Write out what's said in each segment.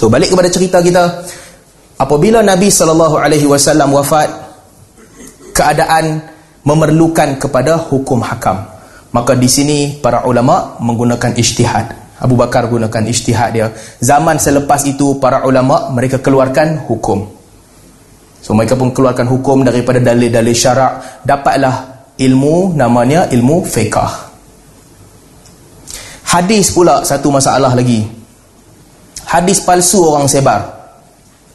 So balik kepada cerita kita apabila Nabi sallallahu alaihi wasallam wafat keadaan memerlukan kepada hukum hakam. Maka di sini para ulama menggunakan ijtihad. Abu Bakar gunakan ijtihad dia. Zaman selepas itu para ulama mereka keluarkan hukum. So mereka pun keluarkan hukum daripada dalil-dalil syarak, dapatlah ilmu namanya ilmu fiqh. Hadis pula satu masalah lagi. Hadis palsu orang sebar.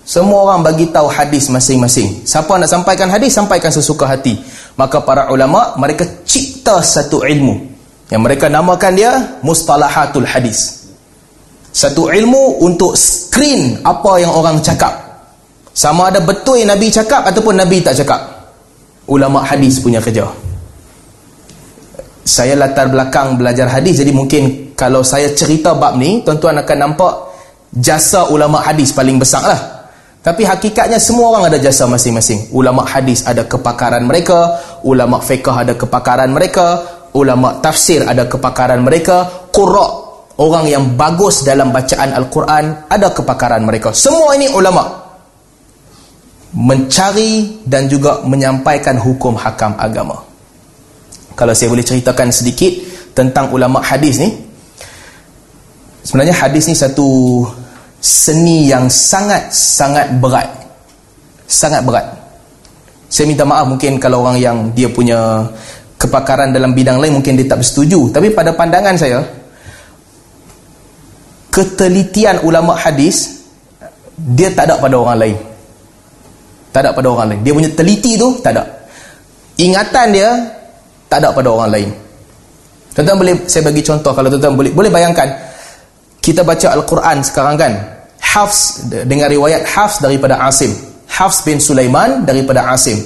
Semua orang bagi tahu hadis masing-masing. Siapa nak sampaikan hadis, sampaikan sesuka hati. Maka para ulama mereka cipta satu ilmu yang mereka namakan dia mustalahatul hadis. Satu ilmu untuk screen apa yang orang cakap. Sama ada betul Nabi cakap ataupun Nabi tak cakap. Ulama hadis punya kerja. Saya latar belakang belajar hadis jadi mungkin kalau saya cerita bab ni tuan-tuan akan nampak jasa ulama hadis paling besar lah. Tapi hakikatnya semua orang ada jasa masing-masing. Ulama hadis ada kepakaran mereka, ulama fiqh ada kepakaran mereka, ulama tafsir ada kepakaran mereka, qurra orang yang bagus dalam bacaan al-Quran ada kepakaran mereka. Semua ini ulama mencari dan juga menyampaikan hukum hakam agama. Kalau saya boleh ceritakan sedikit tentang ulama hadis ni. Sebenarnya hadis ni satu seni yang sangat-sangat berat. Sangat berat. Saya minta maaf mungkin kalau orang yang dia punya kepakaran dalam bidang lain mungkin dia tak bersetuju. Tapi pada pandangan saya, ketelitian ulama hadis, dia tak ada pada orang lain. Tak ada pada orang lain. Dia punya teliti tu, tak ada. Ingatan dia, tak ada pada orang lain. Tuan-tuan boleh, saya bagi contoh kalau tuan-tuan boleh, boleh bayangkan, kita baca Al-Quran sekarang kan, Hafs dengan riwayat Hafs daripada Asim. Hafs bin Sulaiman daripada Asim.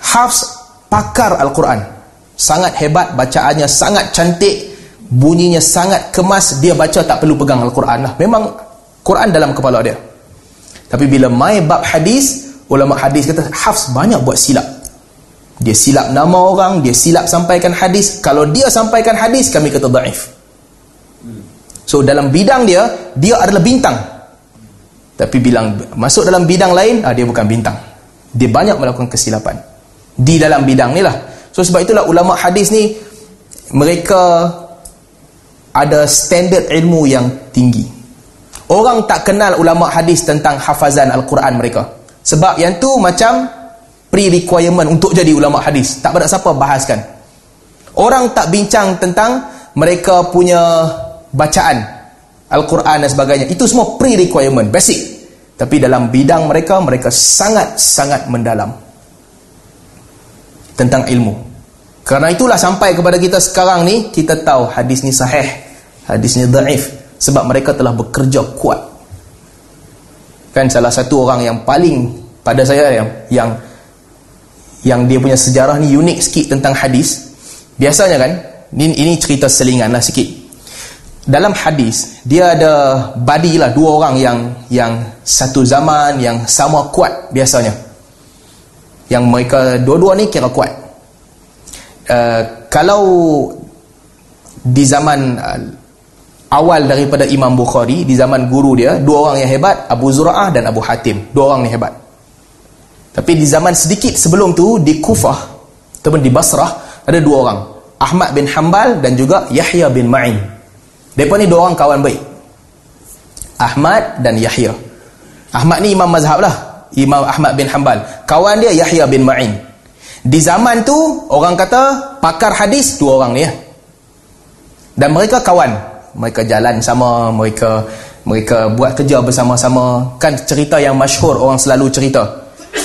Hafs pakar Al-Quran. Sangat hebat bacaannya sangat cantik bunyinya sangat kemas. Dia baca tak perlu pegang Al-Quran lah. Memang Quran dalam kepala dia. Tapi bila mai bab hadis ulama hadis kata Hafs banyak buat silap. Dia silap nama orang dia silap sampaikan hadis. Kalau dia sampaikan hadis kami kata daif so dalam bidang dia dia adalah bintang tapi bilang masuk dalam bidang lain, ah, dia bukan bintang. Dia banyak melakukan kesilapan. Di dalam bidang ni lah. So sebab itulah ulama hadis ni, mereka ada standard ilmu yang tinggi. Orang tak kenal ulama hadis tentang hafazan Al-Quran mereka. Sebab yang tu macam pre-requirement untuk jadi ulama hadis. Tak pada siapa bahaskan. Orang tak bincang tentang mereka punya bacaan Al-Quran dan sebagainya. Itu semua pre-requirement, basic. Tapi dalam bidang mereka, mereka sangat-sangat mendalam. Tentang ilmu. Kerana itulah sampai kepada kita sekarang ni, kita tahu hadis ni sahih. Hadis ni da'if. Sebab mereka telah bekerja kuat. Kan salah satu orang yang paling pada saya yang yang yang dia punya sejarah ni unik sikit tentang hadis. Biasanya kan, ini, ini cerita selingan lah sikit dalam hadis dia ada badi lah dua orang yang yang satu zaman yang sama kuat biasanya. Yang mereka dua-dua ni kira kuat. Uh, kalau di zaman uh, awal daripada Imam Bukhari di zaman guru dia dua orang yang hebat Abu Zura'ah dan Abu Hatim. Dua orang ni hebat. Tapi di zaman sedikit sebelum tu di Kufah ataupun di Basrah ada dua orang. Ahmad bin Hanbal dan juga Yahya bin Ma'in mereka ni dua orang kawan baik. Ahmad dan Yahya. Ahmad ni imam mazhab lah. Imam Ahmad bin Hanbal. Kawan dia Yahya bin Ma'in. Di zaman tu, orang kata pakar hadis dua orang ni ya. Dan mereka kawan. Mereka jalan sama, mereka mereka buat kerja bersama-sama. Kan cerita yang masyhur orang selalu cerita.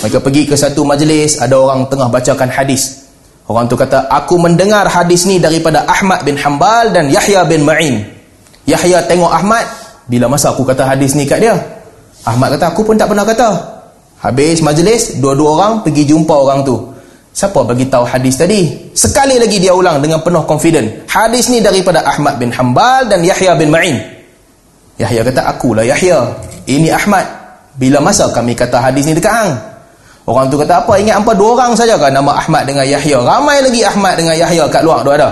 Mereka pergi ke satu majlis, ada orang tengah bacakan hadis. Orang tu kata, aku mendengar hadis ni daripada Ahmad bin Hanbal dan Yahya bin Ma'in. Yahya tengok Ahmad bila masa aku kata hadis ni kat dia Ahmad kata aku pun tak pernah kata. Habis majlis dua-dua orang pergi jumpa orang tu. Siapa bagi tahu hadis tadi? Sekali lagi dia ulang dengan penuh confident. Hadis ni daripada Ahmad bin Hanbal dan Yahya bin Ma'in. Yahya kata akulah Yahya. Ini Ahmad. Bila masa kami kata hadis ni dekat hang orang tu kata apa ingat apa dua orang saja kan nama Ahmad dengan Yahya? Ramai lagi Ahmad dengan Yahya kat luar tu ada.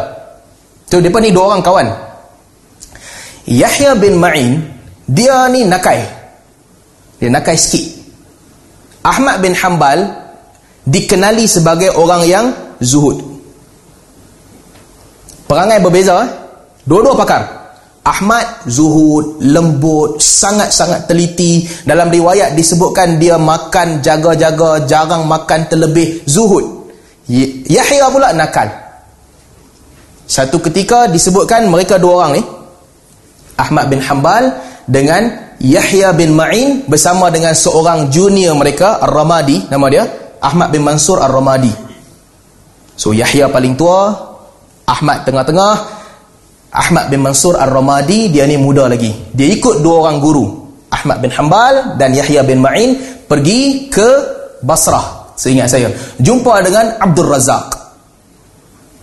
Tu depa ni dua orang kawan Yahya bin Ma'in dia ni nakai Dia nakal sikit. Ahmad bin Hanbal dikenali sebagai orang yang zuhud. Perangai berbeza. Eh? Dua-dua pakar. Ahmad zuhud, lembut, sangat-sangat teliti. Dalam riwayat disebutkan dia makan jaga-jaga, jarang makan terlebih zuhud. Yahya pula nakal. Satu ketika disebutkan mereka dua orang ni. Ahmad bin Hanbal dengan Yahya bin Ma'in bersama dengan seorang junior mereka, Ar-Ramadi, nama dia. Ahmad bin Mansur Ar-Ramadi. So Yahya paling tua, Ahmad tengah-tengah, Ahmad bin Mansur Ar-Ramadi dia ni muda lagi. Dia ikut dua orang guru. Ahmad bin Hanbal dan Yahya bin Ma'in pergi ke Basrah. Seingat saya. Jumpa dengan Abdul Razak.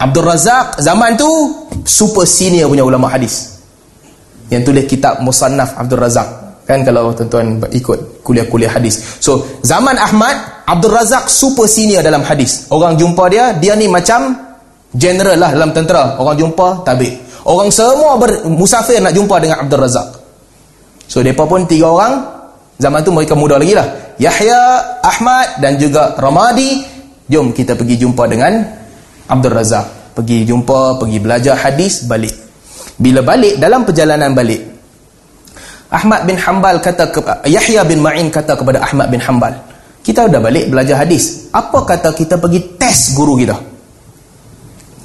Abdul Razak zaman tu super senior punya ulama hadis. Yang tulis kitab Musannaf Abdul Razak. Kan kalau tuan-tuan ikut kuliah-kuliah hadis. So, zaman Ahmad, Abdul Razak super senior dalam hadis. Orang jumpa dia, dia ni macam general lah dalam tentera. Orang jumpa, tabik. Orang semua musafir nak jumpa dengan Abdul Razak. So, mereka pun tiga orang. Zaman tu mereka muda lagi lah. Yahya, Ahmad dan juga Ramadi. Jom kita pergi jumpa dengan Abdul Razak. Pergi jumpa, pergi belajar hadis, balik. Bila balik, dalam perjalanan balik. Ahmad bin Hanbal kata, Yahya bin Ma'in kata kepada Ahmad bin Hanbal. Kita dah balik belajar hadis. Apa kata kita pergi test guru kita?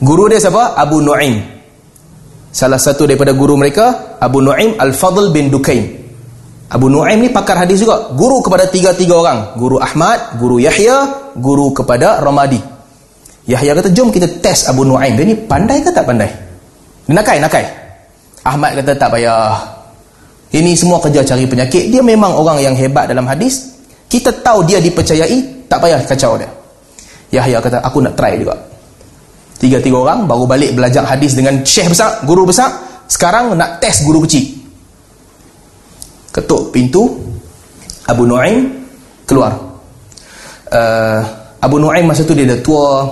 Guru dia siapa? Abu Nu'im. Salah satu daripada guru mereka Abu Nu'aim Al-Fadl bin Dukain Abu Nu'aim ni pakar hadis juga Guru kepada tiga-tiga orang Guru Ahmad, Guru Yahya Guru kepada Ramadi Yahya kata jom kita test Abu Nu'aim Dia ni pandai ke tak pandai? Dia nakai, nakai Ahmad kata tak payah Ini semua kerja cari penyakit Dia memang orang yang hebat dalam hadis Kita tahu dia dipercayai Tak payah kacau dia Yahya kata aku nak try juga Tiga-tiga orang baru balik belajar hadis dengan syekh besar, guru besar. Sekarang nak test guru kecil. Ketuk pintu. Abu Nu'aim keluar. Uh, Abu Nu'aim masa tu dia dah tua.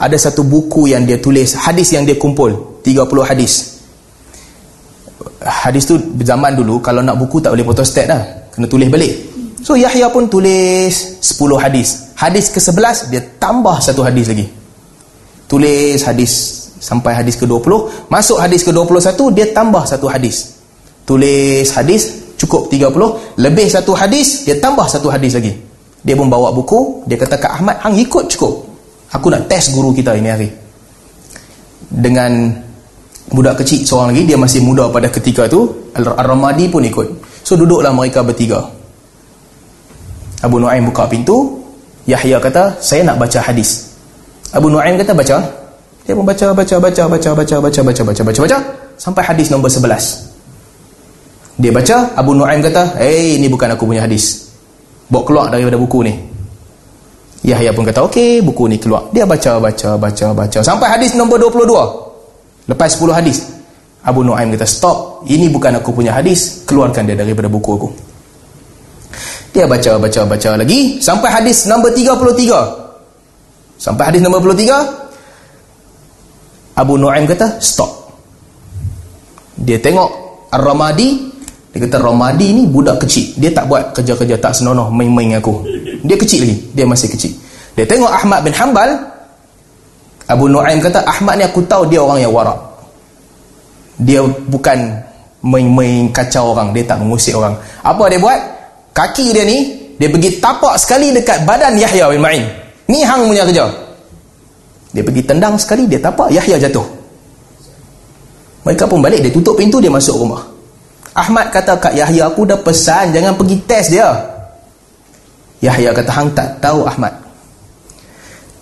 Ada satu buku yang dia tulis. Hadis yang dia kumpul. 30 hadis. Hadis tu zaman dulu kalau nak buku tak boleh photostat dah. Kena tulis balik. So Yahya pun tulis 10 hadis. Hadis ke-11 dia tambah satu hadis lagi tulis hadis sampai hadis ke-20 masuk hadis ke-21 dia tambah satu hadis tulis hadis cukup 30 lebih satu hadis dia tambah satu hadis lagi dia pun bawa buku dia kata Kak Ahmad hang ikut cukup aku nak test guru kita ini hari dengan budak kecil seorang lagi dia masih muda pada ketika tu Al-Ramadi pun ikut so duduklah mereka bertiga Abu Nu'aim buka pintu Yahya kata saya nak baca hadis Abu Nu'aim kata baca. Dia pun baca, baca, baca, baca, baca, baca, baca, baca, baca, baca, sampai hadis nombor 11. Dia baca, Abu Nu'aim kata, "Eh, ini bukan aku punya hadis. Bawa keluar daripada buku ni." Yahya pun kata, "Okey, buku ni keluar." Dia baca, baca, baca, baca sampai hadis nombor 22. Lepas 10 hadis. Abu Nu'aim kata, "Stop. Ini bukan aku punya hadis. Keluarkan dia daripada buku aku." Dia baca, baca, baca lagi sampai hadis nombor 33. Sampai hadis nombor 23 Abu Nu'aim kata stop Dia tengok Ar-Ramadi Dia kata Ramadi ni budak kecil Dia tak buat kerja-kerja tak senonoh main-main aku Dia kecil lagi Dia masih kecil Dia tengok Ahmad bin Hanbal Abu Nu'aim kata Ahmad ni aku tahu dia orang yang warak Dia bukan main-main kacau orang Dia tak mengusik orang Apa dia buat? Kaki dia ni Dia pergi tapak sekali dekat badan Yahya bin Ma'in Ni hang punya kerja. Dia pergi tendang sekali, dia tapak, Yahya jatuh. Mereka pun balik, dia tutup pintu, dia masuk rumah. Ahmad kata, Kak Yahya, aku dah pesan, jangan pergi test dia. Yahya kata, hang tak tahu Ahmad.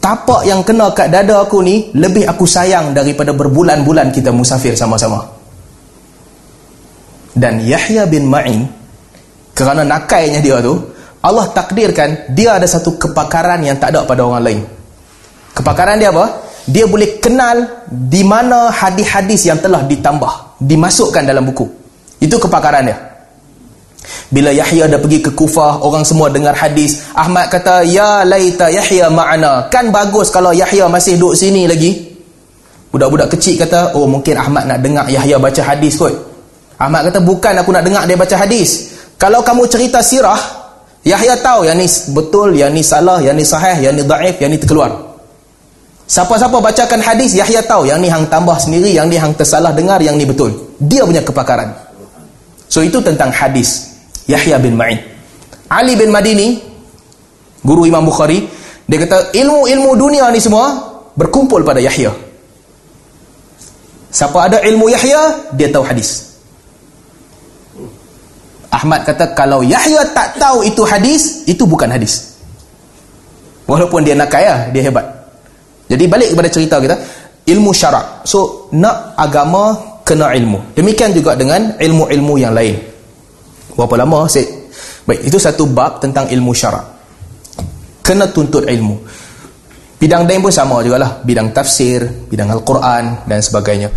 Tapak yang kena kat dada aku ni, lebih aku sayang daripada berbulan-bulan kita musafir sama-sama. Dan Yahya bin Ma'in, kerana nakainya dia tu, Allah takdirkan dia ada satu kepakaran yang tak ada pada orang lain. Kepakaran dia apa? Dia boleh kenal di mana hadis-hadis yang telah ditambah, dimasukkan dalam buku. Itu kepakaran dia. Bila Yahya dah pergi ke Kufah, orang semua dengar hadis. Ahmad kata, Ya laita Yahya ma'ana. Kan bagus kalau Yahya masih duduk sini lagi. Budak-budak kecil kata, oh mungkin Ahmad nak dengar Yahya baca hadis kot. Ahmad kata, bukan aku nak dengar dia baca hadis. Kalau kamu cerita sirah, Yahya tahu yang ni betul, yang ni salah, yang ni sahih, yang ni daif, yang ni terkeluar. Siapa-siapa bacakan hadis, Yahya tahu yang ni hang tambah sendiri, yang ni hang tersalah dengar, yang ni betul. Dia punya kepakaran. So itu tentang hadis. Yahya bin Ma'in. Ali bin Madini, guru Imam Bukhari, dia kata ilmu-ilmu dunia ni semua berkumpul pada Yahya. Siapa ada ilmu Yahya, dia tahu hadis. Ahmad kata kalau Yahya tak tahu itu hadis, itu bukan hadis. Walaupun dia nak kaya, dia hebat. Jadi balik kepada cerita kita, ilmu syarak. So nak agama kena ilmu. Demikian juga dengan ilmu-ilmu yang lain. Berapa lama saya Baik, itu satu bab tentang ilmu syarak. Kena tuntut ilmu. Bidang lain pun sama juga lah. Bidang tafsir, bidang Al-Quran dan sebagainya.